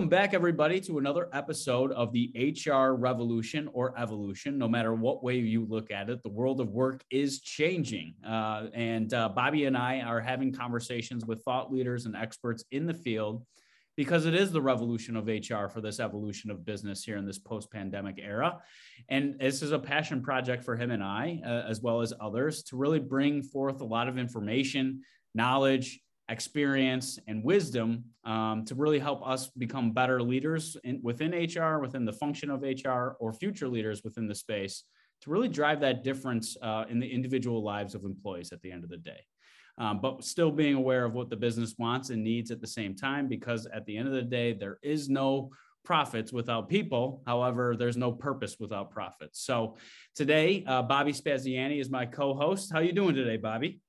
Welcome back, everybody, to another episode of the HR revolution or evolution. No matter what way you look at it, the world of work is changing. Uh, and uh, Bobby and I are having conversations with thought leaders and experts in the field because it is the revolution of HR for this evolution of business here in this post pandemic era. And this is a passion project for him and I, uh, as well as others, to really bring forth a lot of information, knowledge, experience and wisdom um, to really help us become better leaders in, within HR, within the function of HR, or future leaders within the space to really drive that difference uh, in the individual lives of employees at the end of the day. Um, but still being aware of what the business wants and needs at the same time, because at the end of the day, there is no profits without people. However, there's no purpose without profits. So today, uh, Bobby Spaziani is my co-host. How are you doing today, Bobby?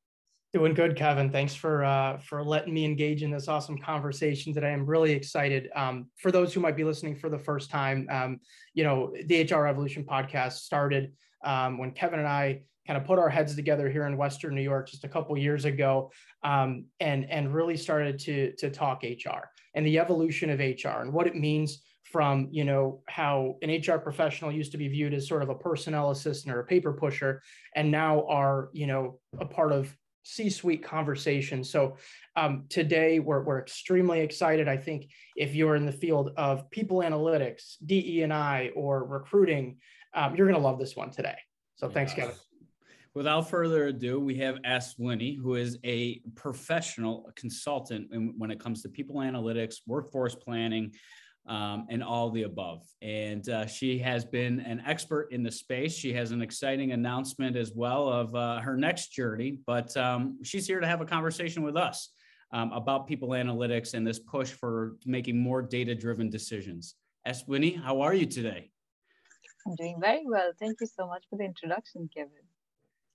Doing good, Kevin. Thanks for uh, for letting me engage in this awesome conversation today. I'm really excited. Um, for those who might be listening for the first time, um, you know, the HR Revolution podcast started um, when Kevin and I kind of put our heads together here in Western New York just a couple years ago, um, and and really started to to talk HR and the evolution of HR and what it means from you know how an HR professional used to be viewed as sort of a personnel assistant or a paper pusher, and now are you know a part of C-suite conversation. So um, today we're, we're extremely excited. I think if you're in the field of people analytics, DE and I, or recruiting, um, you're going to love this one today. So thanks, Kevin. Without further ado, we have Eswini, who is a professional consultant when it comes to people analytics, workforce planning, um, and all the above. And uh, she has been an expert in the space. She has an exciting announcement as well of uh, her next journey, but um, she's here to have a conversation with us um, about people analytics and this push for making more data driven decisions. Eswini, how are you today? I'm doing very well. Thank you so much for the introduction, Kevin.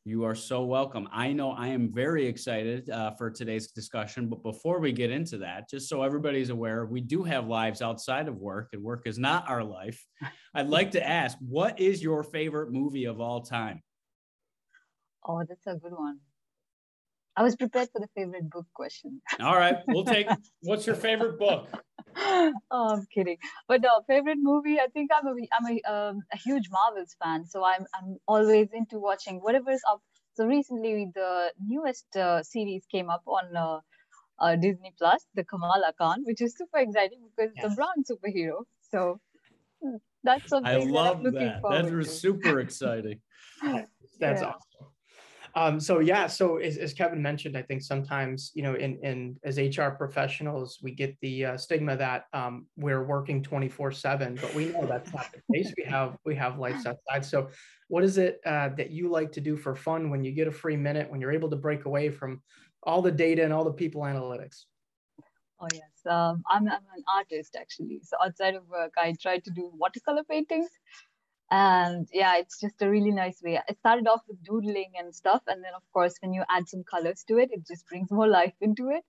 You are so welcome. I know I am very excited uh, for today's discussion, but before we get into that, just so everybody's aware, we do have lives outside of work, and work is not our life. I'd like to ask, what is your favorite movie of all time? Oh, that's a good one. I was prepared for the favorite book question. All right, we'll take. what's your favorite book? oh, I'm kidding. But no, favorite movie. I think I'm a I'm a, um, a huge Marvels fan, so I'm I'm always into watching whatever is up. So recently, the newest uh, series came up on uh, uh, Disney Plus, the Kamala Khan, which is super exciting because yes. it's a brown superhero. So hmm, that's something I love that. that. That was super exciting. that's yeah. awesome. Um, so yeah, so as, as, Kevin mentioned, I think sometimes you know, in in as HR professionals, we get the uh, stigma that um, we're working twenty four seven, but we know that's not the case. We have we have lights outside. So, what is it uh, that you like to do for fun when you get a free minute when you're able to break away from all the data and all the people analytics? Oh yes, um, I'm, I'm an artist actually. So outside of work, I try to do watercolor paintings and yeah it's just a really nice way i started off with doodling and stuff and then of course when you add some colors to it it just brings more life into it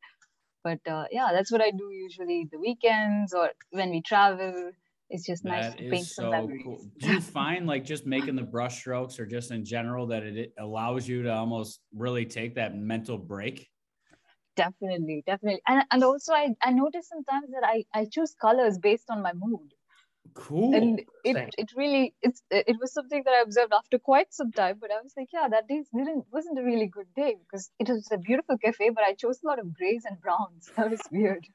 but uh, yeah that's what i do usually the weekends or when we travel it's just that nice to paint so some memories. Cool. Do you find like just making the brush strokes or just in general that it allows you to almost really take that mental break? Definitely, definitely. And, and also I, I notice sometimes that I, I choose colors based on my mood. Cool. And it, it really it's it was something that I observed after quite some time. But I was like, yeah, that day didn't wasn't a really good day because it was a beautiful cafe, but I chose a lot of grays and browns. That was weird.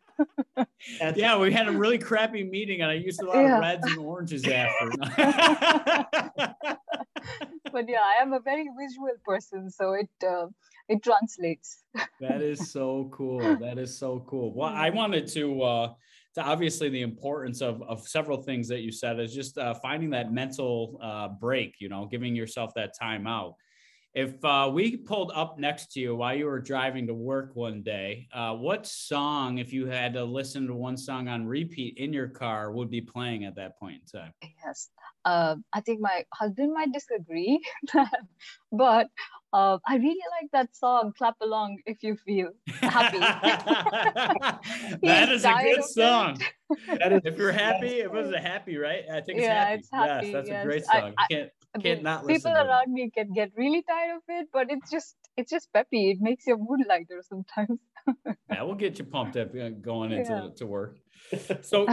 yeah, we had a really crappy meeting, and I used a lot yeah. of reds and oranges after. but yeah, I am a very visual person, so it uh, it translates. that is so cool. That is so cool. Well, I wanted to. Uh, to obviously the importance of, of several things that you said is just uh, finding that mental uh, break, you know, giving yourself that time out. If uh, we pulled up next to you while you were driving to work one day, uh, what song, if you had to listen to one song on repeat in your car, would be playing at that point in time? Yes. Uh, I think my husband might disagree, but uh, I really like that song, Clap Along If You Feel Happy. that is a good song. if you're happy, it was a happy, right? I think it's yeah, happy. It's happy. Yes, that's yes. a great song. I, I, can't, can't not People around me can get really tired of it, but it's just, it's just peppy. It makes your mood lighter sometimes. that will get you pumped up uh, going into yeah. to work. So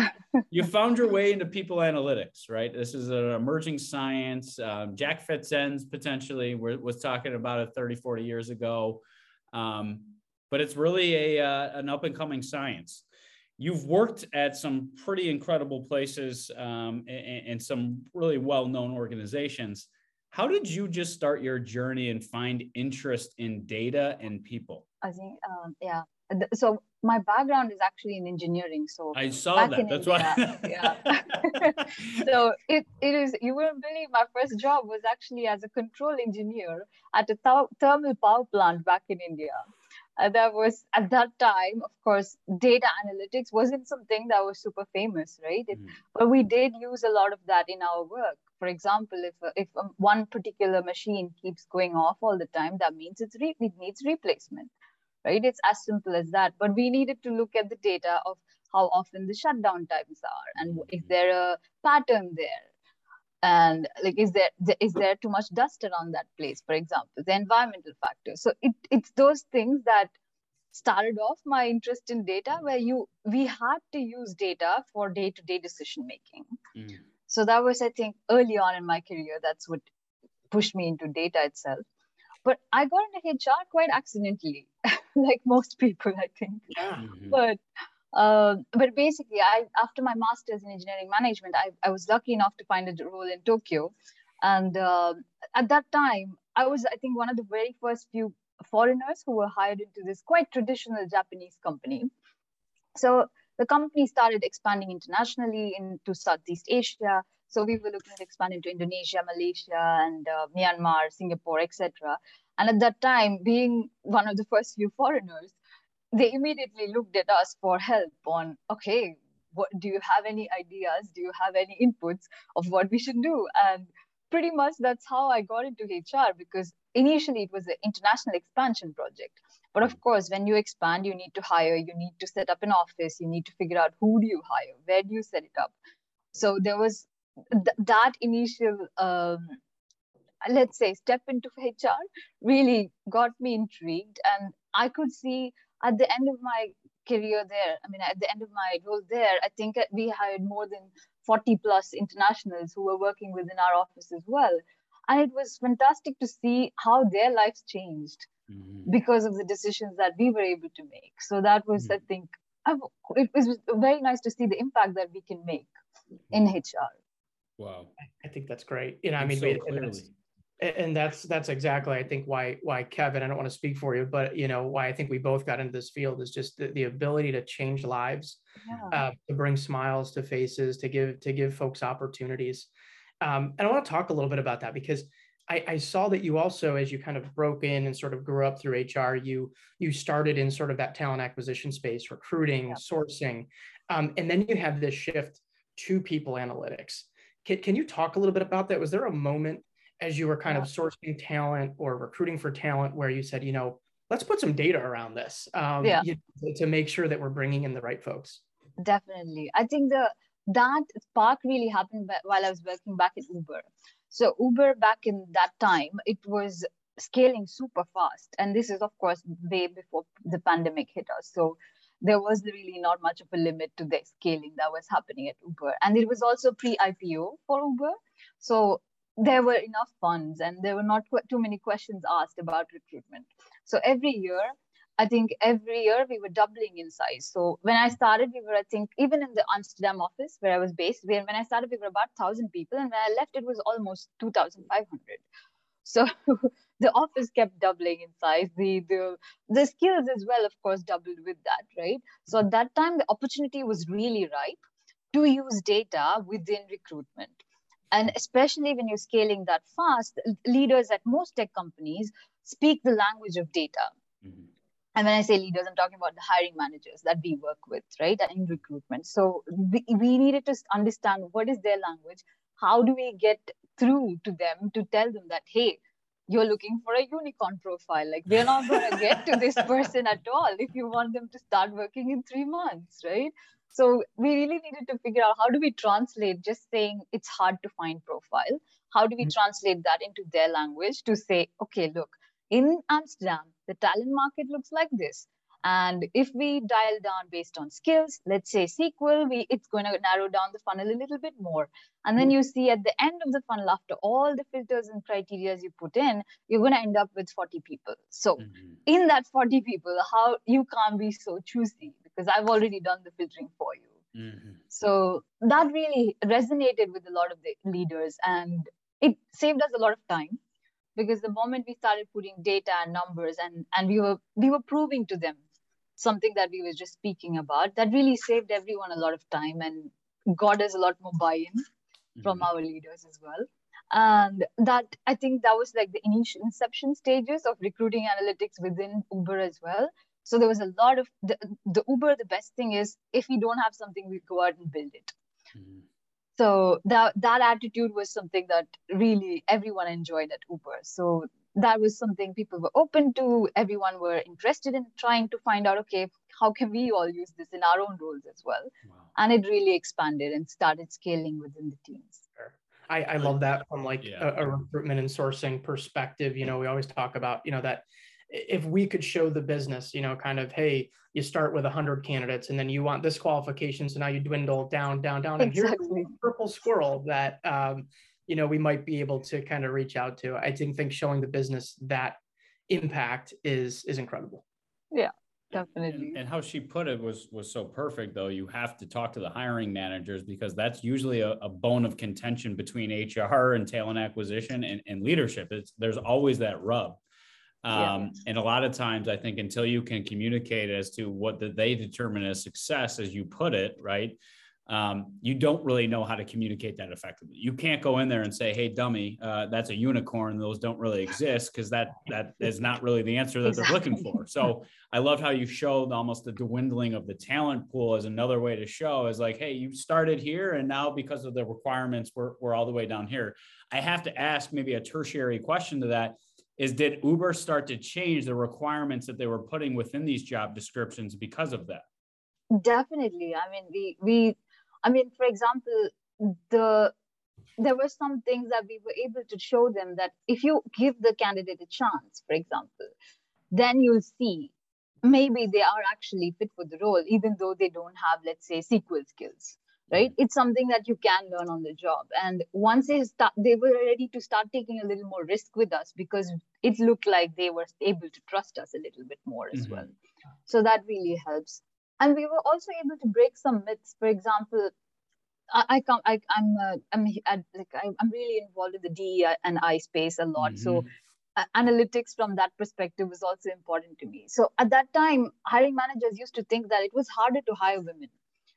you found your way into people analytics, right? This is an emerging science. Um, Jac Fitz-enz potentially was talking about it 30, 40 years ago. Um, but it's really a uh, an up and coming science. You've worked at some pretty incredible places um, and, and some really well known organizations. How did you just start your journey and find interest in data and people? I think, um, yeah. So my background is actually in engineering. So I saw that. That's India, why. yeah. so it, it is. You wouldn't believe my first job was actually as a control engineer at a th- thermal power plant back in India. Uh, that was at that time, of course, data analytics wasn't something that was super famous, right? It, mm. But we did use a lot of that in our work. For example, if if um, one particular machine keeps going off all the time, that means it's re- it needs replacement, right? It's as simple as that. But we needed to look at the data of how often the shutdown times are, and is there a pattern there? and like is there is there too much dust around that place for example the environmental factors so it, it's those things that started off my interest in data where you we had to use data for day-to-day decision making mm. so that was i think early on in my career that's what pushed me into data itself but i got into hr quite accidentally like most people i think yeah. Mm-hmm. but uh, but basically, I after my master's in engineering management, I, I was lucky enough to find a role in Tokyo, and uh, at that time, I was I think one of the very first few foreigners who were hired into this quite traditional Japanese company. So the company started expanding internationally into Southeast Asia. So we were looking to expand into Indonesia, Malaysia, and uh, Myanmar, Singapore, etc. And at that time, being one of the first few foreigners, they immediately looked at us for help on okay what do you have any ideas? Do you have any inputs of what we should do? And pretty much that's how i got into hr because initially it was an international expansion project. But of course when you expand you need to hire you need to set up an office you need to figure out who do you hire where do you set it up? So there was th- that initial um, let's say step into hr really got me intrigued and i could see at the end of my career there, I mean, at the end of my role there, I think we hired more than 40 plus internationals who were working within our office as well. And it was fantastic to see how their lives changed mm-hmm. because of the decisions that we were able to make. So that was, mm-hmm. I think, it was very nice to see the impact that we can make in HR. Wow. I think that's great. You know, I mean, so and that's that's exactly i think why why kevin i don't want to speak for you but you know why i think we both got into this field is just the, the ability to change lives yeah. uh, to bring smiles to faces to give to give folks opportunities um, and i want to talk a little bit about that because I, I, saw that you also as you kind of broke in and sort of grew up through hr you you started in sort of that talent acquisition space recruiting yeah. sourcing um, and then you have this shift to people analytics can, can you talk a little bit about that was there a moment as you were kind yeah. of sourcing talent or recruiting for talent where you said, you know, let's put some data around this um, yeah. you, to make sure that we're bringing in the right folks? Definitely. I think the that spark really happened while I was working back at Uber. So Uber back in that time, it was scaling super fast. And this is, of course, way before the pandemic hit us. So there was really not much of a limit to the scaling that was happening at Uber. And it was also pre-IPO for Uber. So there were enough funds and there were not too many questions asked about recruitment. So every year, I think every year we were doubling in size. So when I started, we were, I think, even in the Amsterdam office where I was based, when I started, we were about 1,000 people. And when I left, it was almost 2,500. So the office kept doubling in size. The, the, the skills as well, of course, doubled with that, right? So at that time, the opportunity was really ripe to use data within recruitment and especially when you're scaling that fast, leaders at most tech companies speak the language of data. Mm-hmm. And when I say leaders, I'm talking about the hiring managers that we work with, right, in recruitment. So we, we needed to understand what is their language. How do we get through to them to tell them that, hey, you're looking for a unicorn profile. Like we're not going to get to this person at all if you want them to start working in three months, right? So we really needed to figure out how do we translate just saying it's hard to find profile? How do we mm-hmm. translate that into their language to say, okay, look, in Amsterdam, the talent market looks like this. And if we dial down based on skills, let's say SQL, we, it's going to narrow down the funnel a little bit more. And then you see at the end of the funnel, after all the filters and criteria you put in, you're going to end up with 40 people. So mm-hmm. in that 40 people, how you can't be so choosy because I've already done the filtering for you. Mm-hmm. So that really resonated with a lot of the leaders and it saved us a lot of time because the moment we started putting data and numbers and, and we were we were proving to them something that we were just speaking about that really saved everyone a lot of time and got us a lot more buy-in mm-hmm. from our leaders as well and that i think that was like the initial inception stages of recruiting analytics within uber as well so there was a lot of the, the uber the best thing is if we don't have something we go out and build it mm-hmm. so that that attitude was something that really everyone enjoyed at uber so that was something people were open to everyone were interested in trying to find out okay how can we all use this in our own roles as well wow. and it really expanded and started scaling within the teams sure. I, I love that from like yeah. a, a recruitment and sourcing perspective you know we always talk about you know that if we could show the business you know kind of hey you start with 100 candidates and then you want this qualification so now you dwindle down down down and exactly. here's a purple squirrel that um, you know we might be able to kind of reach out to. I think think showing the business that impact is is incredible. Yeah definitely and, and, how she put it was was so perfect though. You have to talk to the hiring managers because that's usually a, a bone of contention between hr and talent acquisition and, and leadership. It's there's always that rub um, yeah. and a lot of times i think until you can communicate as to what the, they determine as success as you put it right um, you don't really know how to communicate that effectively. You can't go in there and say, "Hey, dummy, uh, that's a unicorn. Those don't really exist," because that that is not really the answer that exactly. they're looking for. So I love how you showed almost the dwindling of the talent pool as another way to show is like, "Hey, you started here, and now because of the requirements, we're we're all the way down here." I have to ask maybe a tertiary question to that is did Uber start to change the requirements that they were putting within these job descriptions because of that? Definitely. I mean, we we I mean, for example, the there were some things that we were able to show them that if you give the candidate a chance, for example, then you'll see maybe they are actually fit for the role, even though they don't have, let's say, SQL skills. Right? It's something that you can learn on the job. And once they start, they were ready to start taking a little more risk with us because it looked like they were able to trust us a little bit more as mm-hmm. well. So that really helps and we were also able to break some myths for example i, I come I, i'm uh, i'm at, like I, am really involved in the de and i space a lot mm-hmm. so analytics from that perspective was also important to me so at that time hiring managers used to think that it was harder to hire women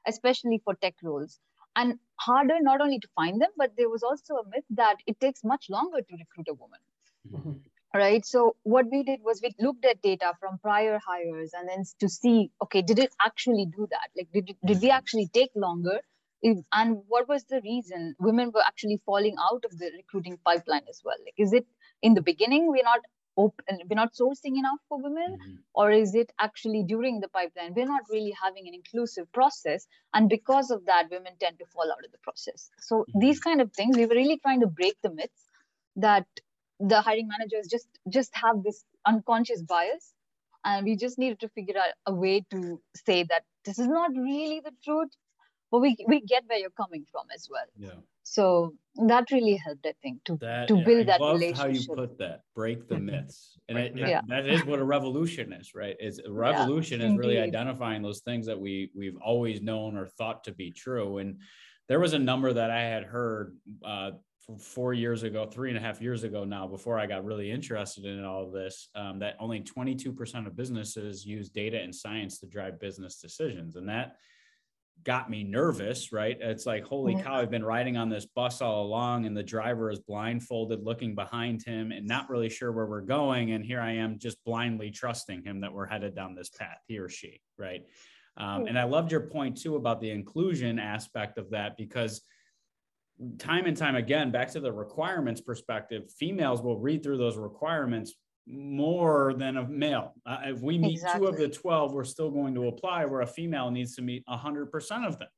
especially for tech roles and harder not only to find them but there was also a myth that it takes much longer to recruit a woman. Mm-hmm. Right? So what we did was we looked at data from prior hires and then to see okay did it actually do that? Like did, it, did we mm-hmm. actually take longer? If, and what was the reason? Women were actually falling out of the recruiting pipeline as well. Like is it in the beginning we're not open we're not sourcing enough for women mm-hmm. or is it actually during the pipeline we're not really having an inclusive process and because of that women tend to fall out of the process so mm-hmm. these kind of things we were really trying to break the myths that the hiring managers just just have this unconscious bias and we just needed to figure out a way to say that this is not really the truth but we we get where you're coming from as well. Yeah. So that really helped i think to that, to build I that love relationship how you put that. Break the myths. And it, yeah. that is what a revolution is right? Is a revolution yeah, is really identifying those things that we we've always known or thought to be true. And there was a number that i had heard uh, four years ago, three and a half years ago now, before I got really interested in all of this, um, that only 22% of businesses use data and science to drive business decisions. And that got me nervous, right? It's like, holy cow, I've been riding on this bus all along, and the driver is blindfolded, looking behind him and not really sure where we're going. And here I am just blindly trusting him that we're headed down this path, he or she, right? Um, and I loved your point too about the inclusion aspect of that because time and time again, back to the requirements perspective, females will read through those requirements more than a male. Uh, if we meet exactly. two of the 12, we're still going to apply where a female needs to meet 100% of them.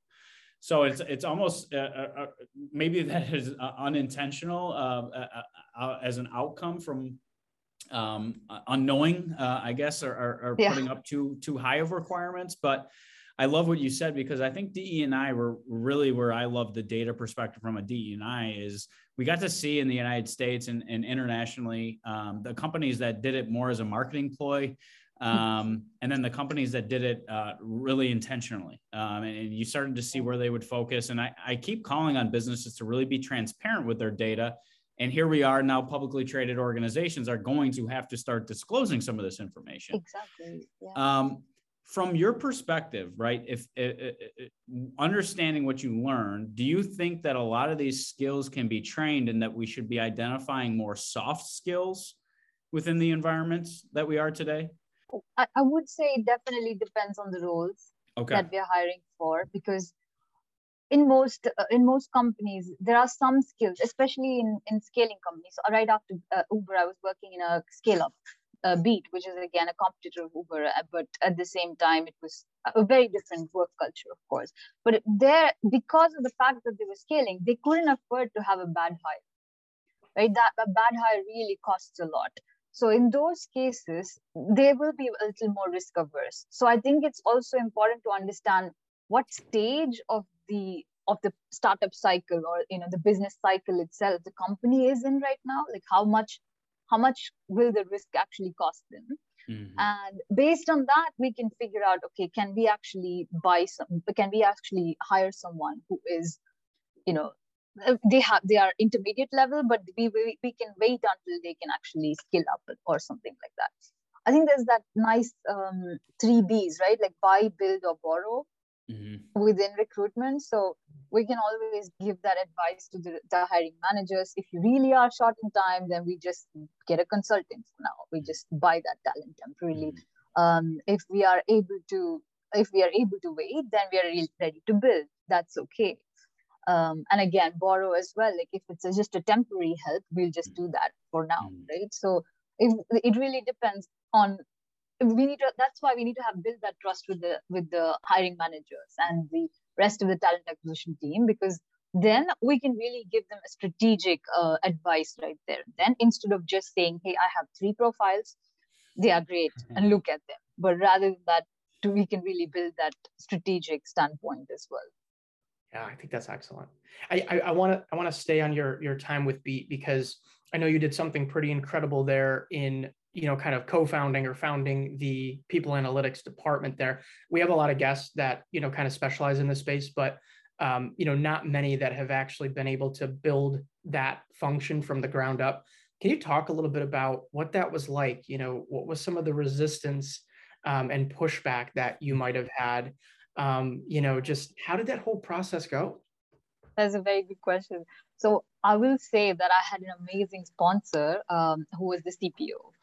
So it's it's almost uh, uh, uh maybe that is uh, unintentional uh, as an outcome from um, unknowing, uh, I guess, are, are, are yeah. putting up too too high of requirements. But I love what you said because I think DE and I were really where I love the data perspective from a DE and I is we got to see in the United States and, and internationally um, the companies that did it more as a marketing ploy. Um, and then the companies that did it uh, really intentionally. Um, and, and, you started to see where they would focus. And I, I keep calling on businesses to really be transparent with their data. And here we are now, publicly traded organizations are going to have to start disclosing some of this information. Exactly. Yeah. Um, from your perspective, right? If, if, if, understanding what you learn, do you think that a lot of these skills can be trained, and that we should be identifying more soft skills within the environments that we are today? I, I would say it definitely depends on the roles okay. that we are hiring for, because in most uh, in most companies there are some skills, especially in in scaling companies. Right after uh, Uber, I was working in a scale up uh, Beat, which is again a competitor of Uber, uh, but at the same time, it was a very different work culture, of course. But there, because of the fact that they were scaling, they couldn't afford to have a bad hire, right? That a bad hire really costs a lot. So in those cases, they will be a little more risk averse. So I think it's also important to understand what stage of the of the startup cycle or you know the business cycle itself the company is in right now like how much how much will the risk actually cost them mm-hmm. and based on that we can figure out okay can we actually buy some can we actually hire someone who is you know they have they are intermediate level but we, we, we can wait until they can actually skill up or something like that i think there's that nice um, three b's right like buy build or borrow mm-hmm. within recruitment. So we can always give that advice to the, the, hiring managers. If you really are short in time, then we just get a consultant for now. We just buy that talent temporarily. Mm-hmm. Um, if we are able to, if we are able to wait, then we are really ready to build. That's okay. Um, and again, borrow as well. Like if it's a, just a temporary help, we'll just do that for now, mm-hmm. right? So if, it really depends on we need to that's why we need to have built that trust with the with the hiring managers and the rest of the talent acquisition team because then we can really give them a strategic uh, advice right there. Then instead of just saying hey i have three profiles they are great mm-hmm. and look at them. But rather than that we can really build that strategic standpoint as well. Yeah i think that's excellent. I I want to i want to stay on your your time with beat because i know you did something pretty incredible there in you know, kind of co-founding or founding the people analytics department there. We have a lot of guests that, you know, kind of specialize in this space, but um, you know, not many that have actually been able to build that function from the ground up. Can you talk a little bit about what that was like? You know, what was some of the resistance um, and pushback that you might have had? Um, you know, just how did that whole process go? That's a very good question. So I will say that I had an amazing sponsor um, who was the CPO.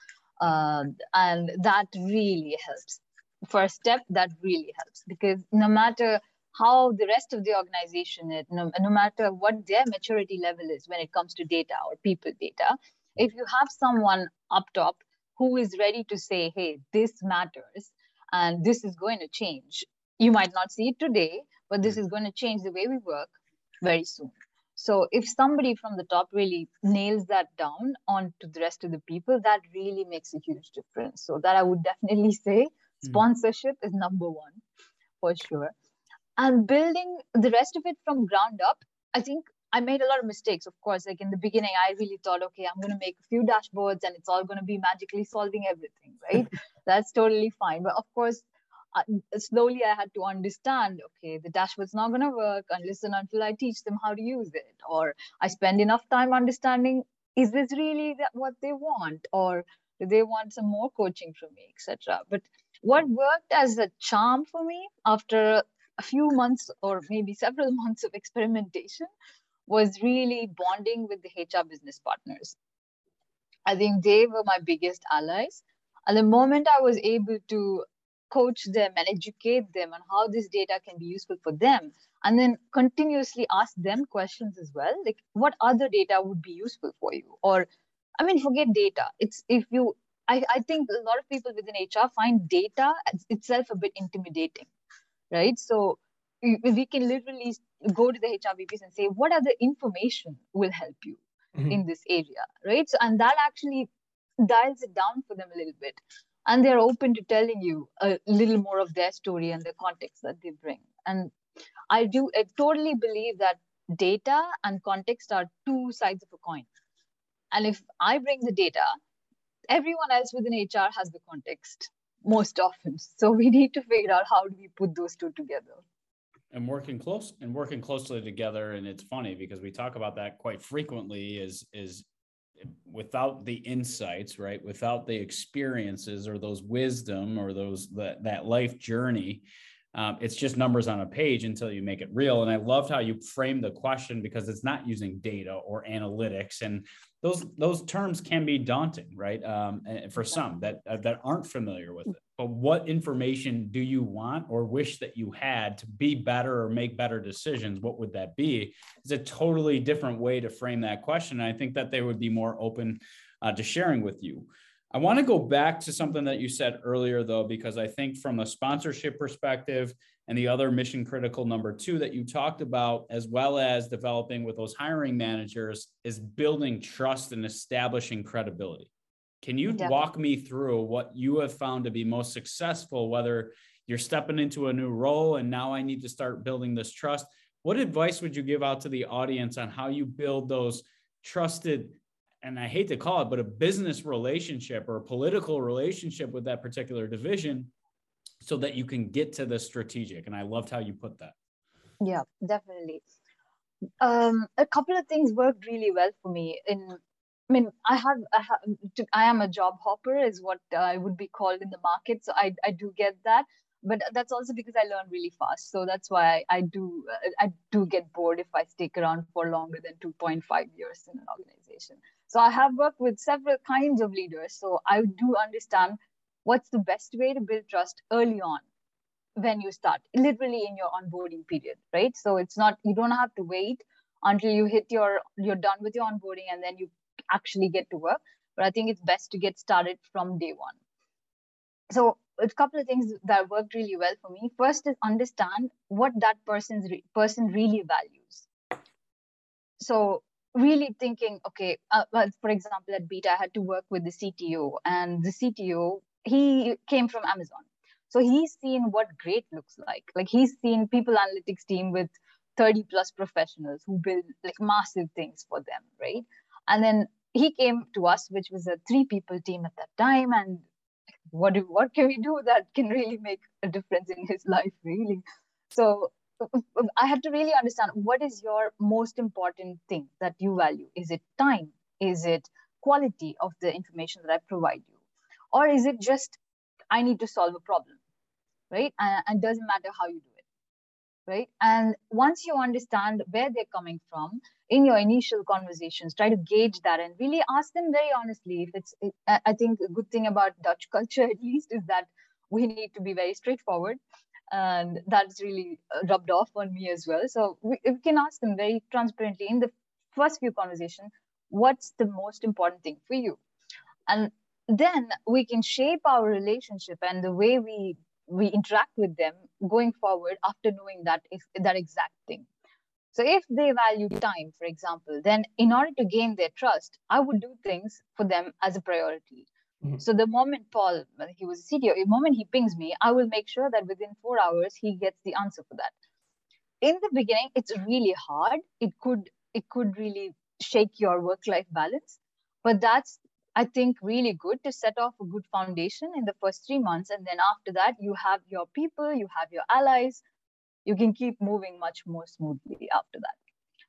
Uh, and that really helps. First step, that really helps because no matter how the rest of the organization is, no, no matter what their maturity level is when it comes to data or people data, if you have someone up top who is ready to say, hey, this matters and this is going to change, you might not see it today, but this is going to change the way we work very soon. So if somebody from the top really nails that down onto the rest of the people, that really makes a huge difference. So that I would definitely say hmm. sponsorship mm. is number one for sure. And building the rest of it from ground up, I think I made a lot of mistakes, of course. Like in the beginning, I really thought, okay, I'm going to make a few dashboards and it's all going to be magically solving everything, right? That's totally fine. But of course, slowly I had to understand, okay, the dashboard's not going to work unless and until I teach them how to use it, or I spend enough time understanding, is this really that what they want, or do they want some more coaching from me, etc. But what worked as a charm for me after a few months or maybe several months of experimentation was really bonding with the HR business partners. I think they were my biggest allies. And the moment I was able to coach them and educate them on how this data can be useful for them and then continuously ask them questions as well like what other data would be useful for you? Or i mean forget data. It's if you i, I think a lot of people within hr find data itself a bit intimidating right? So we can literally go to the hr vps and say what other information will help you mm-hmm. in this area? Right? So and that actually dials it down for them a little bit and they're open to telling you a little more of their story and the context that they bring. And i do i totally believe that data and context are two sides of a coin. And if i bring the data everyone else within hr has the context most often. So we need to figure out how do we put those two together. And working close and working closely together and it's funny because we talk about that quite frequently is is without the insights right without the experiences or those wisdom or those that, that life journey um, it's just numbers on a page until you make it real. And i loved how you framed the question because it's not using data or analytics. And those those terms can be daunting right um, for some that uh, that aren't familiar with it but what information do you want or wish that you had to be better or make better decisions? What would that be? It's a totally different way to frame that question. And i think that they would be more open uh, to sharing with you. I want to go back to something that you said earlier though because i think from a sponsorship perspective and the other mission critical number two that you talked about as well as developing with those hiring managers is building trust and establishing credibility can you Definitely. walk me through what you have found to be most successful, whether you're stepping into a new role and now I need to start building this trust? What advice would you give out to the audience on how you build those trusted, and I hate to call it, but a business relationship or a political relationship with that particular division so that you can get to the strategic? And I loved how you put that. Yeah, definitely. Um, a couple of things worked really well for me in I mean, I have, I have, um, I am a job hopper, is what uh, I would be called in the market. So I, I do get that, but that's also because I learn really fast. So that's why I, I do, I do get bored if I stick around for longer than 2.5 years in an organization. So I have worked with several kinds of leaders. So I do understand what's the best way to build trust early on when you start, literally in your onboarding period, right? So it's not, you don't have to wait until you hit your, you're done with your onboarding and then you actually get to work. But I think it's best to get started from day one. So a couple of things that worked really well for me. First is understand what that person's re- person really values. So really thinking, okay, uh, well, for example, at Beat, I had to work with the CTO, and the CTO he came from Amazon, so he's seen what great looks like. Like he's seen people analytics team with 30 plus professionals who build like massive things for them, right? And then he came to us, which was a three people team at that time. And what, do, what can we do that can really make a difference in his life, really? So I had to really understand what is your most important thing that you value? Is it time? Is it quality of the information that I provide you? Or is it just I need to solve a problem, right? And, and doesn't matter how you do right? And once you understand where they're coming from in your initial conversations, try to gauge that and really ask them very honestly. If it's, it, I think a good thing about Dutch culture, at least, is that we need to be very straightforward. And that's really uh, rubbed off on me as well. So we, we can ask them very transparently in the first few conversations, what's the most important thing for you? And then we can shape our relationship and the way we we interact with them going forward after knowing that if, that exact thing. So if they value time for example then in order to gain their trust i would do things for them as a priority. Mm-hmm. so the moment paul he was a cto the moment he pings me i will make sure that within four hours he gets the answer for that. In the beginning it's really hard. It could it could really shake your work life balance but that's I think, really good to set off a good foundation in the first three months. And then after that, you have your people, you have your allies. You can keep moving much more smoothly after that.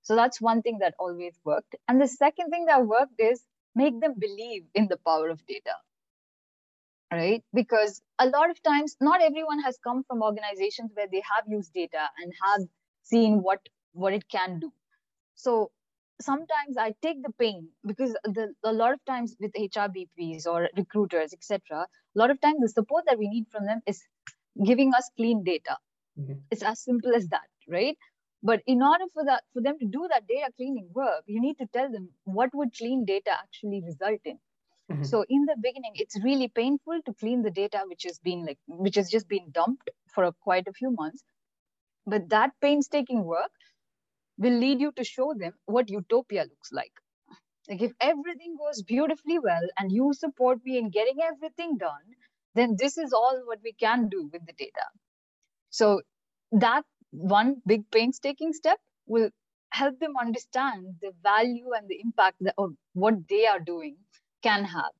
So that's one thing that always worked. And the second thing that worked is make them believe in the power of data. Right? Because a lot of times, not everyone has come from organizations where they have used data and have seen what, what it can do. So sometimes I take the pain because the, a lot of times with HRBPs or recruiters, etc., a lot of times the support that we need from them is giving us clean data. Mm-hmm. It's as simple as that, right? But in order for that for them to do that data cleaning work, you need to tell them what would clean data actually result in. Mm-hmm. So in the beginning, it's really painful to clean the data which has been like which has just been dumped for a, quite a few months. But that painstaking work will lead you to show them what utopia looks like Like if everything goes beautifully well and you support me in getting everything done, then this is all what we can do with the data. So that one big painstaking step will help them understand the value and the impact that, of what they are doing can have.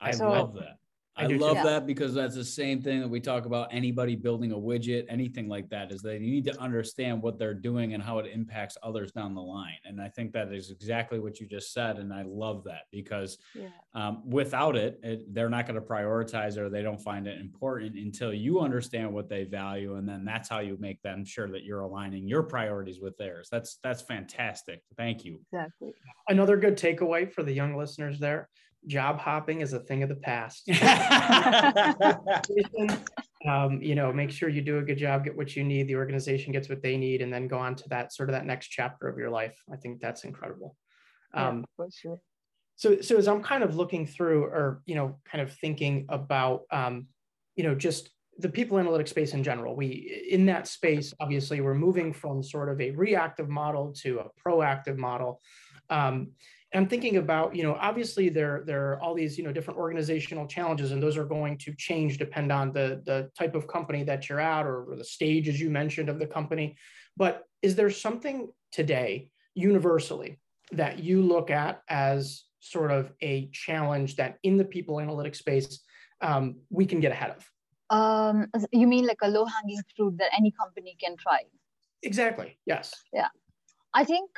I so, love that. I, I love too. that because that's the same thing that we talk about anybody building a widget, anything like that, is that you need to understand what they're doing and how it impacts others down the line. And I think that is exactly what you just said. And I love that because yeah. um, without it, it, they're not going to prioritize or they don't find it important until you understand what they value. And then that's how you make them sure that you're aligning your priorities with theirs. That's that's fantastic. Thank you. Exactly. Another good takeaway for the young listeners there job hopping is a thing of the past. um, you know, make sure you do a good job, get what you need, the organization gets what they need, and then go on to that sort of that next chapter of your life. I think that's incredible. Um, yeah, sure. So, so as I'm kind of looking through, or you know, kind of thinking about, um, you know, just the people analytics space in general. We in that space, obviously, we're moving from sort of a reactive model to a proactive model. Um, I'm thinking about, you know, obviously there, there are all these, you know, different organizational challenges, and those are going to change depend on the, the type of company that you're at or, or the stage, as you mentioned, of the company. But is there something today universally that you look at as sort of a challenge that in the people analytics space um, we can get ahead of? Um, you mean like a low hanging fruit that any company can try? Exactly. Yes. Yeah. I think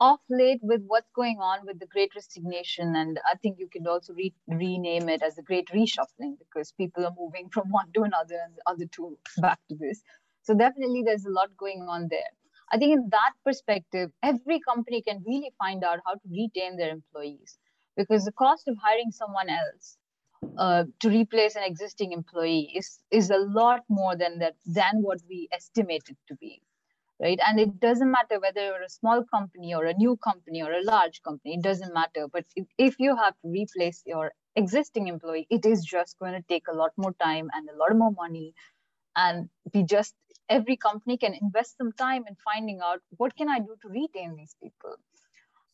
off late with what's going on with the great resignation and i think you could also re- rename it as the great reshuffling because people are moving from one to another and the other two back to this. So definitely there's a lot going on there. I think in that perspective every company can really find out how to retain their employees because the cost of hiring someone else uh, to replace an existing employee is is a lot more than that than what we estimate it to be right? And it doesn't matter whether you're a small company or a new company or a large company, it doesn't matter. But if, if you have to replace your existing employee, it is just going to take a lot more time and a lot more money. And we just, every company can invest some time in finding out what can I do to retain these people.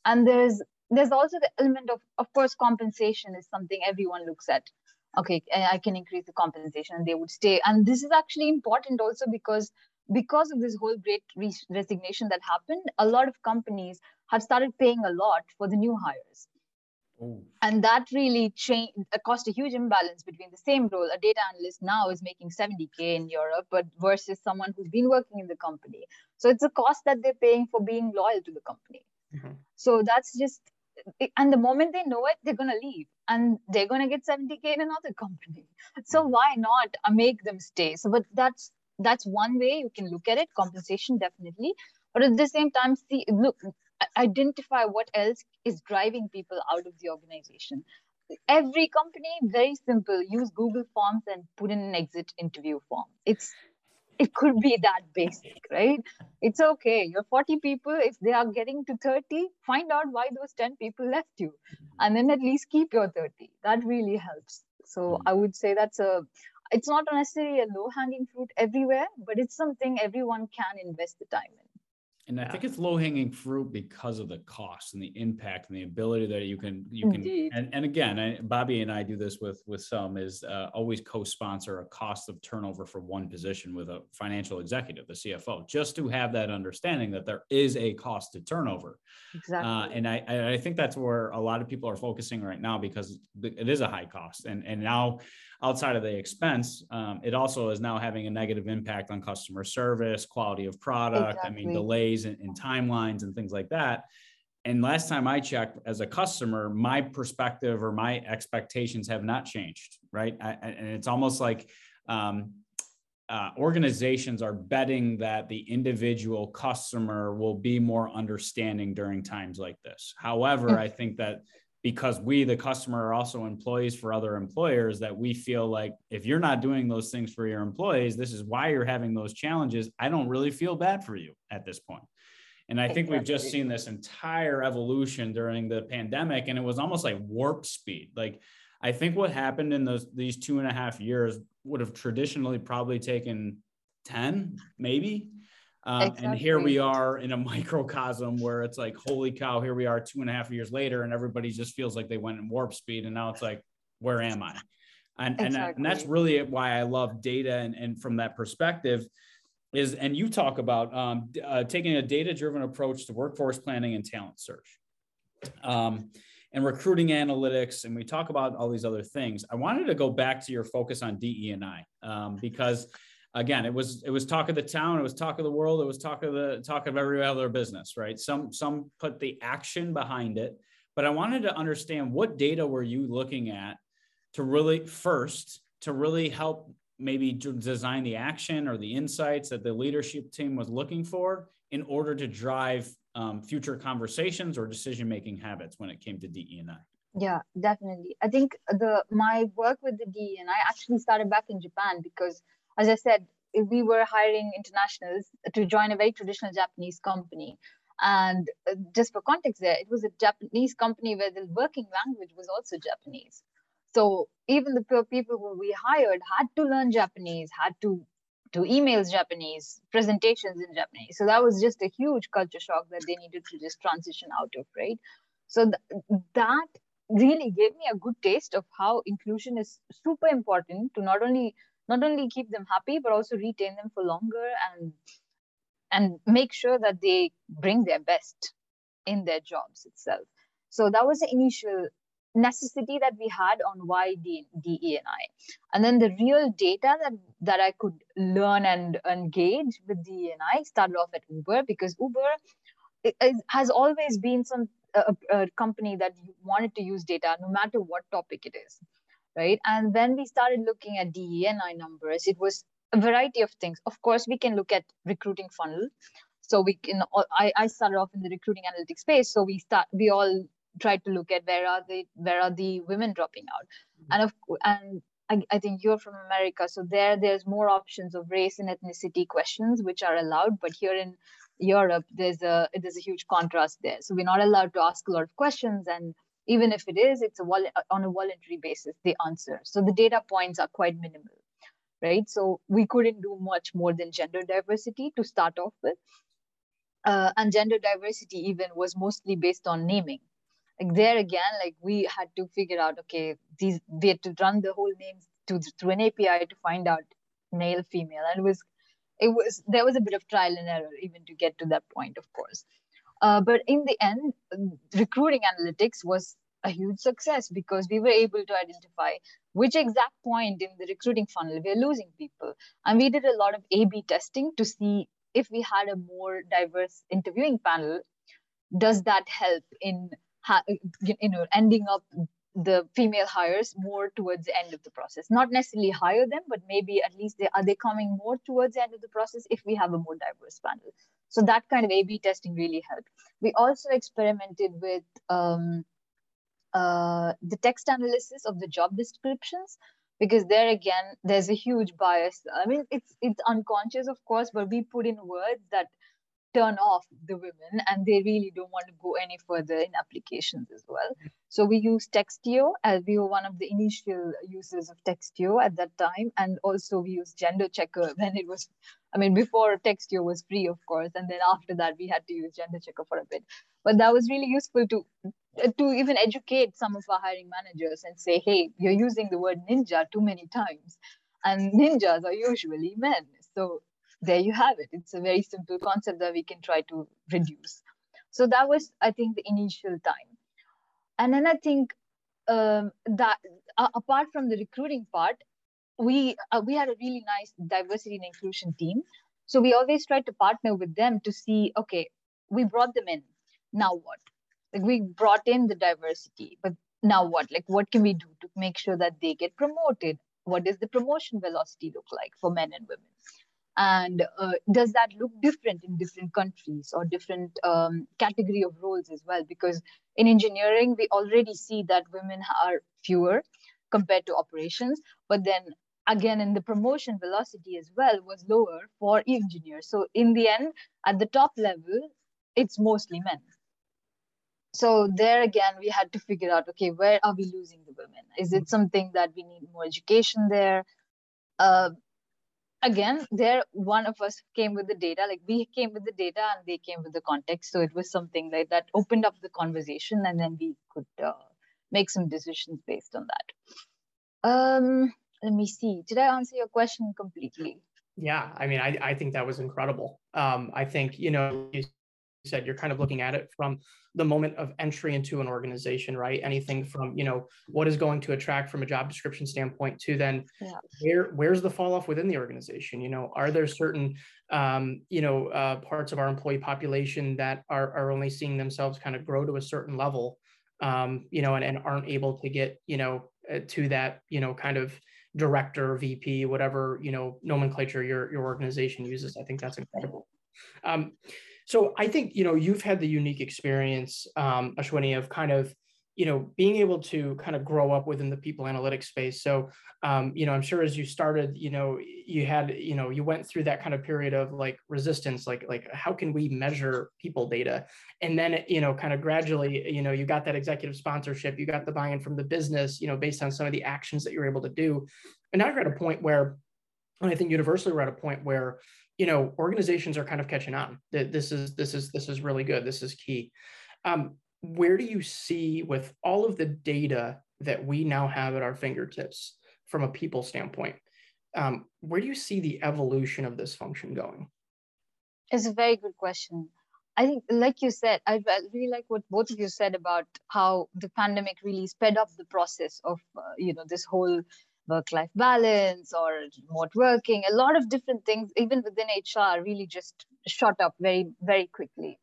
And there's there's also the element of, of course, compensation is something everyone looks at okay i can increase the compensation and they would stay and this is actually important also because because of this whole great re- resignation that happened, a lot of companies have started paying a lot for the new hires. Oh. And that really changed, uh, caused a huge imbalance between the same role. A data analyst now is making 70K in Europe, but versus someone who's been working in the company. So it's a cost that they're paying for being loyal to the company. Mm-hmm. So that's just, and the moment they know it, they're going to leave and they're going to get 70K in another company. So mm-hmm. why not uh, make them stay? So, but that's that's one way you can look at it compensation definitely. But at the same time see look identify what else is driving people out of the organization. Every company very simple use google forms and put in an exit interview form. It's it could be that basic right? It's okay. You're 40 people. If they are getting to 30 find out why those 10 people left you. And then at least keep your 30 that really helps. So hmm. i would say that's a it's not necessarily a low hanging fruit everywhere, but it's something everyone can invest the time in. And I think it's low hanging fruit because of the cost and the impact and the ability that you can you can Indeed. and, and again, I, Bobby and I do this with with some is uh, always co-sponsor a cost of turnover for one position with a financial executive, the CFO, just to have that understanding that there is a cost to turnover. Exactly. Uh, and I I think that's where a lot of people are focusing right now because it is a high cost and and now outside of the expense, um, it also is now having a negative impact on customer service, quality of product. Exactly. I mean, delays in, in timelines and things like that. And last time I checked as a customer, my perspective or my expectations have not changed, right? I, and it's almost like um, uh, organizations are betting that the individual customer will be more understanding during times like this. However. I think that because we the customer are also employees for other employers that we feel like if you're not doing those things for your employees this is why you're having those challenges. I don't really feel bad for you at this point. And i think we've just seen this entire evolution during the pandemic and it was almost like warp speed. Like i think what happened in those these two and a half years would have traditionally probably taken 10 maybe Uh, exactly. And here we are in a microcosm where it's like, holy cow, here we are two and a half years later, and everybody just feels like they went in warp speed. And now it's like, where am I? And, exactly. and, and that's really why I love data. And, and from that perspective, is, and you talk about um, uh, taking a data driven approach to workforce planning and talent search. Um, and recruiting analytics, and we talk about all these other things. I wanted to go back to your focus on DE and I um, because again, it was it was talk of the town, it was talk of the world, it was talk of the talk of every other business, right? Some some put the action behind it, but I wanted to understand what data were you looking at to really first to really help maybe design the action or the insights that the leadership team was looking for in order to drive um, future conversations or decision making habits when it came to DE and I. Yeah, definitely. I think the my work with the DE and I actually started back in Japan because as I said, we were hiring internationals to join a very traditional Japanese company. And uh, just for context, there, it was a Japanese company where the working language was also Japanese. So even the people who we hired had to learn Japanese, had to do emails Japanese, presentations in Japanese. So that was just a huge culture shock that they needed to just transition out of, right? So th- that really gave me a good taste of how inclusion is super important to not only not only keep them happy but also retain them for longer and and make sure that they bring their best in their jobs itself so that was the initial necessity that we had on why DE and I. And then the real data that, that I could learn and engage with DE and I started off at Uber because Uber it, it has always been some a, a, company that wanted to use data no matter what topic it is right? And when we started looking at DENI numbers, it was a variety of things. Of course, we can look at recruiting funnel. So we can. I, I started off in the recruiting analytics space. So we start. We all tried to look at where are the where are the women dropping out, mm-hmm. and of and I, I, think you're from America, so there there's more options of race and ethnicity questions which are allowed. But here in Europe, there's a there's a huge contrast there. So we're not allowed to ask a lot of questions, and even if it is it's a vol- on a voluntary basis the answer. So the data points are quite minimal right? So we couldn't do much more than gender diversity to start off with. Uh, and gender diversity even was mostly based on naming. Like there again like we had to figure out okay these we had to run the whole names to through an api to find out male female. And it was it was there was a bit of trial and error even to get to that point of course uh, but in the end, recruiting analytics was a huge success because we were able to identify which exact point in the recruiting funnel we're losing people. And we did a lot of A B testing to see if we had a more diverse interviewing panel, does that help in you know ending up the female hires more towards the end of the process not necessarily hire them but maybe at least they are they coming more towards the end of the process if we have a more diverse panel so that kind of A B testing really helped. We also experimented with um, uh, the text analysis of the job descriptions because there again there's a huge bias. I mean it's it's unconscious of course, but we put in words that turn off the women and they really don't want to go any further in applications as well. So we used Textio as we were one of the initial users of Textio at that time. And also we used Gender Checker when it was, I mean, before Textio was free, of course. And then after that, we had to use Gender Checker for a bit. But that was really useful to to even educate some of our hiring managers and say, hey, you're using the word ninja too many times. And ninjas are usually men. So there you have it. It's a very simple concept that we can try to reduce. So that was, I think, the initial time. And then I think um, that uh, apart from the recruiting part, we uh, we had a really nice diversity and inclusion team. So we always tried to partner with them to see, okay, we brought them in. Now what? Like we brought in the diversity, but now what? Like what can we do to make sure that they get promoted? What does the promotion velocity look like for men and women? and uh, does that look different in different countries or different um, category of roles as well because in engineering we already see that women are fewer compared to operations but then again in the promotion velocity as well was lower for engineers so in the end at the top level it's mostly men so there again we had to figure out okay where are we losing the women is it something that we need more education there uh, again, there one of us came with the data, like we came with the data and they came with the context. So it was something like that opened up the conversation and then we could uh, make some decisions based on that. Um, let me see. Did I answer your question completely? Yeah, I mean, I, I think that was incredible. Um, I think, you know, you said you're kind of looking at it from the moment of entry into an organization right anything from you know what is going to attract from a job description standpoint to then yeah. where where's the fall off within the organization you know are there certain um, you know uh, parts of our employee population that are, are only seeing themselves kind of grow to a certain level um, you know and, and aren't able to get you know uh, to that you know kind of director vp whatever you know nomenclature your your organization uses i think that's incredible. Um, so I think you know you've had the unique experience, um, Eswini, of kind of you know being able to kind of grow up within the people analytics space. So um, you know I'm sure as you started, you know you had you know you went through that kind of period of like resistance, like like how can we measure people data, and then you know kind of gradually you know you got that executive sponsorship, you got the buy-in from the business, you know based on some of the actions that you're able to do, and now you're at a point where and I think universally we're at a point where you know organizations are kind of catching on. That this is this is this is really good. This is key. Um, where do you see with all of the data that we now have at our fingertips from a people standpoint um, where do you see the evolution of this function going? It's a very good question. I think like you said i really like what both of you said about how the pandemic really sped up the process of uh, you know this whole work life balance or remote working. A lot of different things even within hr really just shot up very very quickly.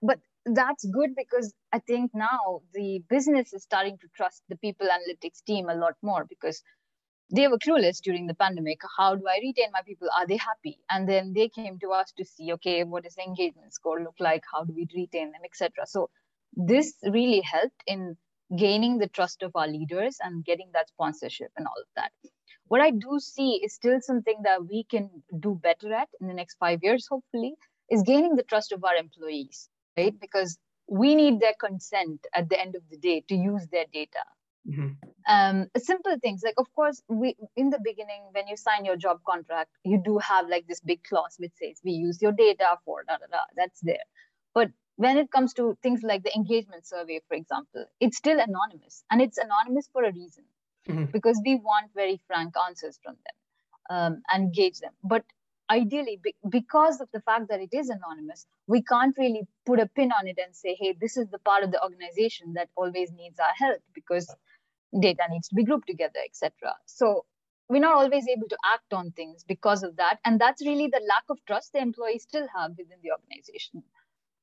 But that's good because i think now the business is starting to trust the people analytics team a lot more because they were clueless during the pandemic. How do i retain my people? Are they happy? And then they came to us to see okay what does the engagement score look like? How do we retain them etc so this really helped in gaining the trust of our leaders and getting that sponsorship and all of that. What I do see is still something that we can do better at in the next five years, hopefully, is gaining the trust of our employees, right? Because we need their consent at the end of the day to use their data. Mm-hmm. Um, simple things like, of course, we in the beginning when you sign your job contract, you do have like this big clause which says we use your data for da da da. That's there. But when it comes to things like the engagement survey, for example, it's still anonymous and it's anonymous for a reason mm-hmm. because we want very frank answers from them um, and gauge them. But ideally, be- because of the fact that it is anonymous, we can't really put a pin on it and say, hey, this is the part of the organization that always needs our help because data needs to be grouped together, etc. So we're not always able to act on things because of that. And that's really the lack of trust the employees still have within the organization.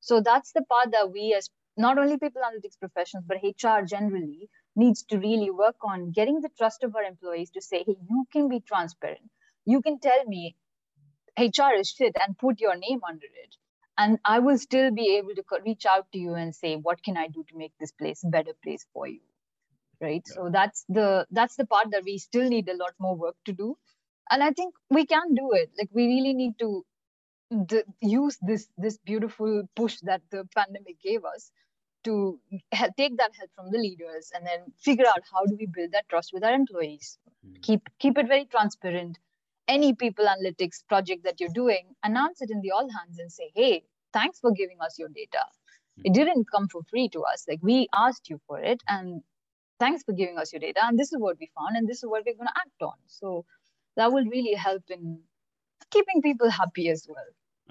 So that's the part that we as not only people analytics professionals, but HR generally needs to really work on getting the trust of our employees to say, hey, you can be transparent. You can tell me HR is shit and put your name under it. And I will still be able to reach out to you and say, what can I do to make this place a better place for you? Right. Yeah. So that's the that's the part that we still need a lot more work to do. And I think we can do it. Like we really need to the, use this this beautiful push that the pandemic gave us to help, take that help from the leaders and then figure out how do we build that trust with our employees mm-hmm. keep keep it very transparent any people analytics project that you're doing announce it in the all hands and say hey thanks for giving us your data. It hmm. didn't come for free to us. Like we asked you for it and thanks for giving us your data and this is what we found and this is what we're going to act on. So that will really help in keeping people happy as well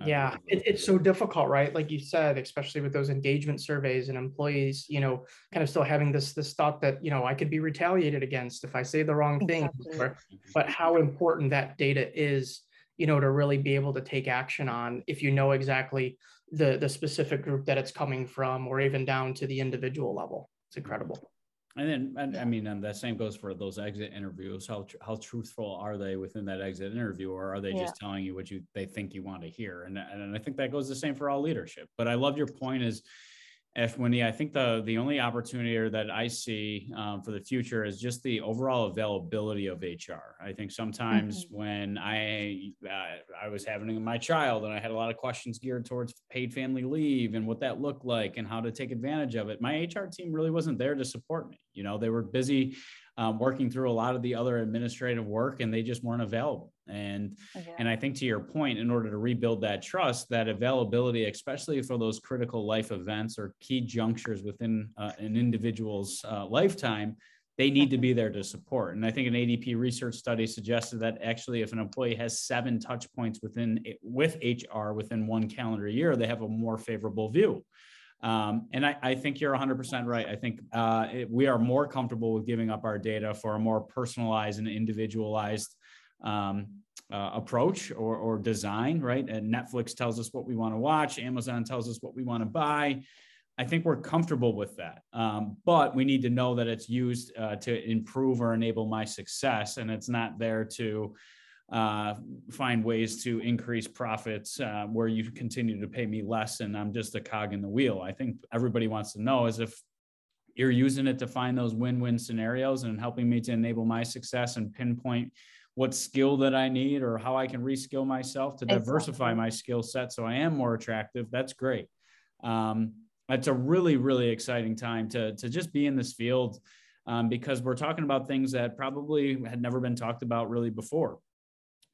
yeah it, it's so difficult right? Like you said especially with those engagement surveys and employees you know kind of still having this this thought that you know i could be retaliated against if i say the wrong thing exactly. but how important that data is you know to really be able to take action on if you know exactly the the specific group that it's coming from or even down to the individual level. It's incredible and then, and, I mean, and the same goes for those exit interviews. How how truthful are they within that exit interview, or are they yeah. just telling you what you they think you want to hear? And and I think that goes the same for all leadership. But I love your point is Eswini, I think the the only opportunity that I see um, for the future is just the overall availability of HR. I think sometimes mm-hmm. when I uh, I was having my child and I had a lot of questions geared towards paid family leave and what that looked like and how to take advantage of it, my HR team really wasn't there to support me. You know, they were busy um, working through a lot of the other administrative work and they just weren't available. And okay. and I think to your point, in order to rebuild that trust, that availability, especially for those critical life events or key junctures within uh, an individual's uh, lifetime, they need to be there to support. And I think an ADP research study suggested that actually, if an employee has seven touch points within with HR within one calendar year, they have a more favorable view. Um, and I, I, think you're 100% right. I think uh, it, we are more comfortable with giving up our data for a more personalized and individualized um, uh, approach or, or, design, right? And Netflix tells us what we want to watch, Amazon tells us what we want to buy. I think we're comfortable with that. Um, but we need to know that it's used uh, to improve or enable my success, and it's not there to uh, find ways to increase profits uh, where you continue to pay me less and I'm just a cog in the wheel. I think everybody wants to know is if you're using it to find those win-win scenarios and helping me to enable my success and pinpoint what skill that I need or how I can reskill myself to diversify my skill set so I am more attractive. That's great. Um, it's a really, really exciting time to, to just be in this field um, because we're talking about things that probably had never been talked about really before.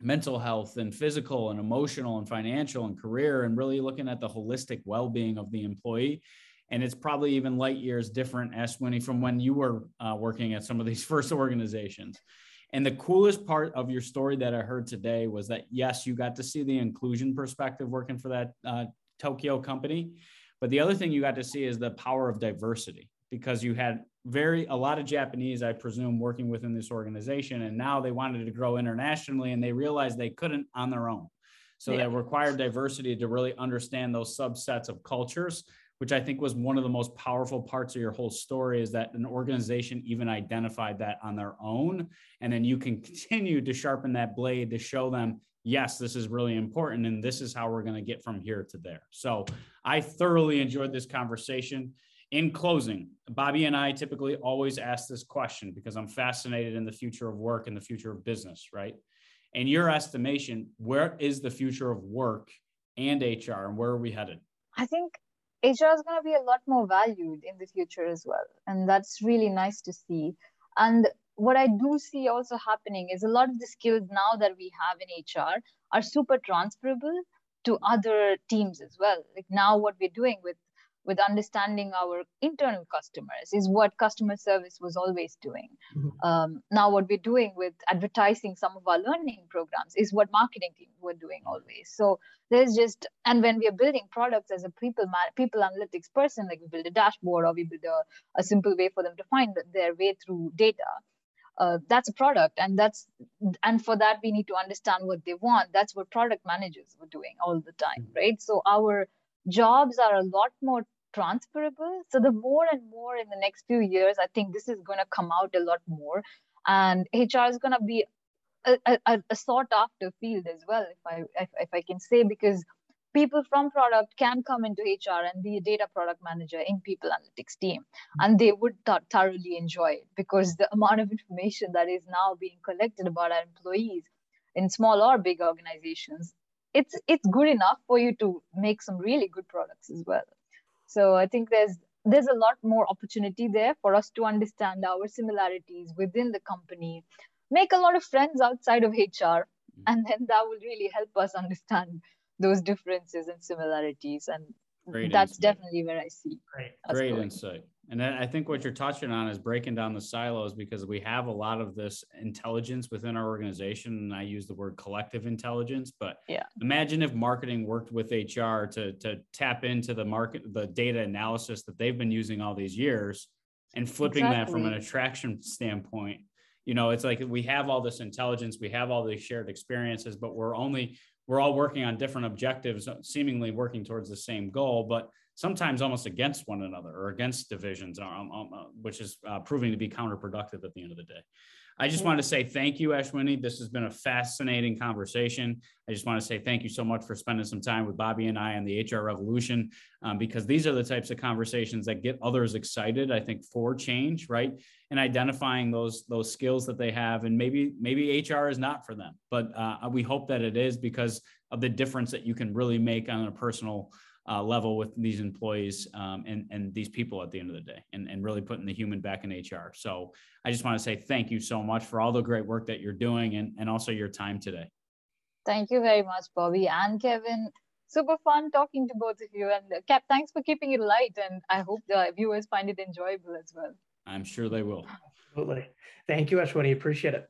Mental health and physical and emotional and financial and career and really looking at the holistic well-being of the employee. And it's probably even light years different Eswini from when you were uh, working at some of these first organizations. And the coolest part of your story that i heard today was that yes you got to see the inclusion perspective working for that uh, tokyo company but the other thing you got to see is the power of diversity because you had very a lot of Japanese, I presume, working within this organization, and now they wanted to grow internationally, and they realized they couldn't on their own. So yeah. they required diversity to really understand those subsets of cultures, which I think was one of the most powerful parts of your whole story. Is that an organization even identified that on their own, and then you can continue to sharpen that blade to show them yes, this is really important, and this is how we're going to get from here to there. So I thoroughly enjoyed this conversation. In closing, Bobby and I typically always ask this question because I'm fascinated in the future of work and the future of business, right? In your estimation, where is the future of work and HR and where are we headed? I think HR is going to be a lot more valued in the future as well. And that's really nice to see. And what I do see also happening is a lot of the skills now that we have in HR are super transferable to other teams as well. Like now, what we're doing with with understanding our internal customers is what customer service was always doing. Mm-hmm. Um, now, what we're doing with advertising some of our learning programs is what marketing team were doing always. So there's just, and when we are building products as a people people analytics person, like we build a dashboard or we build a, a simple way for them to find their way through data. Uh, that's a product and that's and for that we need to understand what they want that's what product managers were doing all the time mm-hmm. right so our jobs are a lot more transferable. So the more and more in the next few years, I think this is going to come out a lot more, and HR is going to be a, a, a, sought after field as well, if I if, if I can say, because people from product can come into HR and be a data product manager in people analytics team, and they would th- thoroughly enjoy it because the amount of information that is now being collected about our employees in small or big organizations it's it's good enough for you to make some really good products as well. So I think there's there's a lot more opportunity there for us to understand our similarities within the company, make a lot of friends outside of HR, mm-hmm. and then that will really help us understand those differences and similarities. And Great that's insight. definitely where I see. Great, Great insight. And I think what you're touching on is breaking down the silos because we have a lot of this intelligence within our organization. And I use the word collective intelligence, but yeah. imagine if marketing worked with HR to, to tap into the market, the data analysis that they've been using all these years and flipping exactly. that from an attraction standpoint. You know, it's like we have all this intelligence, we have all these shared experiences, but we're only, we're all working on different objectives, seemingly working towards the same goal. But sometimes almost against one another or against divisions, um, um, uh, which is uh, proving to be counterproductive at the end of the day. I just want to say thank you, Eswini. This has been a fascinating conversation. I just want to say thank you so much for spending some time with Bobby and I on the HR revolution, um, because these are the types of conversations that get others excited. I think for change, right, and identifying those those skills that they have, and maybe maybe HR is not for them, but uh, we hope that it is because of the difference that you can really make on a personal uh, level with these employees um, and and these people at the end of the day, and and really putting the human back in HR. So I just want to say thank you so much for all the great work that you're doing, and and also your time today. Thank you very much, Bobby and Kevin. Super fun talking to both of you, and uh, Cap, thanks for keeping it light, and I hope the viewers find it enjoyable as well. I'm sure they will. Absolutely. Thank you, Eswini. Appreciate it.